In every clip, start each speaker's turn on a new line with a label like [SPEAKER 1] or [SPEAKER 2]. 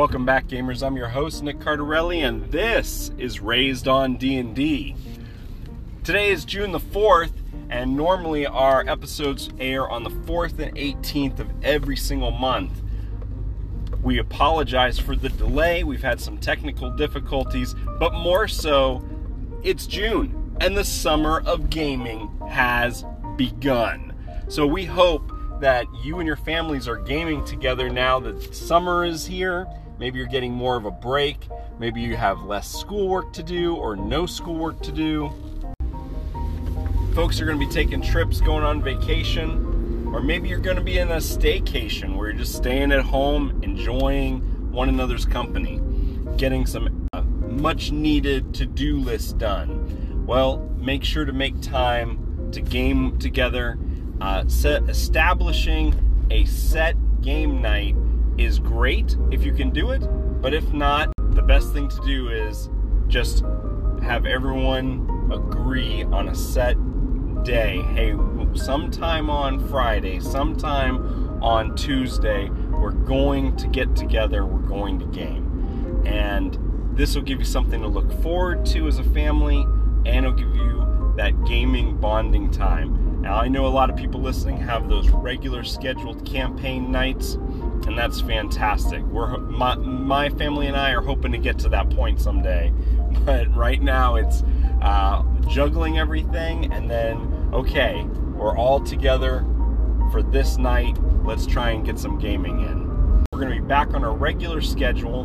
[SPEAKER 1] Welcome back gamers. I'm your host Nick Cardarelli and this is Raised on D&D. Today is June the 4th and normally our episodes air on the 4th and 18th of every single month. We apologize for the delay. We've had some technical difficulties, but more so it's June and the summer of gaming has begun. So we hope that you and your families are gaming together now that summer is here. Maybe you're getting more of a break. Maybe you have less schoolwork to do or no schoolwork to do. Folks are going to be taking trips, going on vacation, or maybe you're going to be in a staycation where you're just staying at home, enjoying one another's company, getting some uh, much needed to do list done. Well, make sure to make time to game together uh, set, establishing a set game night is great if you can do it, but if not, the best thing to do is just have everyone agree on a set day. Hey, sometime on Friday, sometime on Tuesday, we're going to get together, we're going to game. And this will give you something to look forward to as a family, and it'll give you that gaming bonding time. Now, I know a lot of people listening have those regular scheduled campaign nights, and that's fantastic. We're my, my family and I are hoping to get to that point someday, but right now it's uh, juggling everything, and then okay, we're all together for this night. Let's try and get some gaming in. We're to be back on our regular schedule,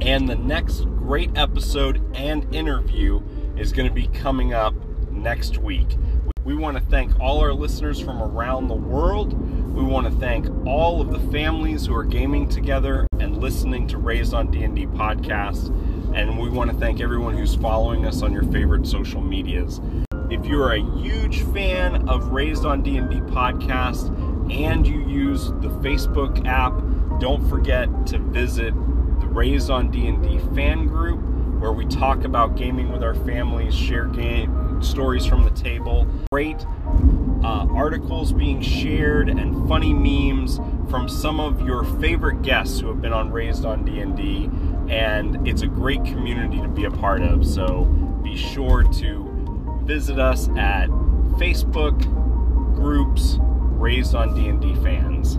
[SPEAKER 1] and the next great episode and interview is to be coming up next week. We want to thank all our listeners from around the world. We want to thank all of the families who are gaming together and listening to Raised on D&D podcast. And we want to thank everyone who's following us on your favorite social medias. If you're a huge fan of Raised on D&D podcast and you use the Facebook app, don't forget to visit the Raised on D&D fan group where we talk about gaming with our families, share game stories from the table, great uh, articles being shared, and funny memes from some of your favorite guests who have been on Raised on D&D, and it's a great community to be a part of. So be sure to visit us at Facebook groups Raised on D&D fans.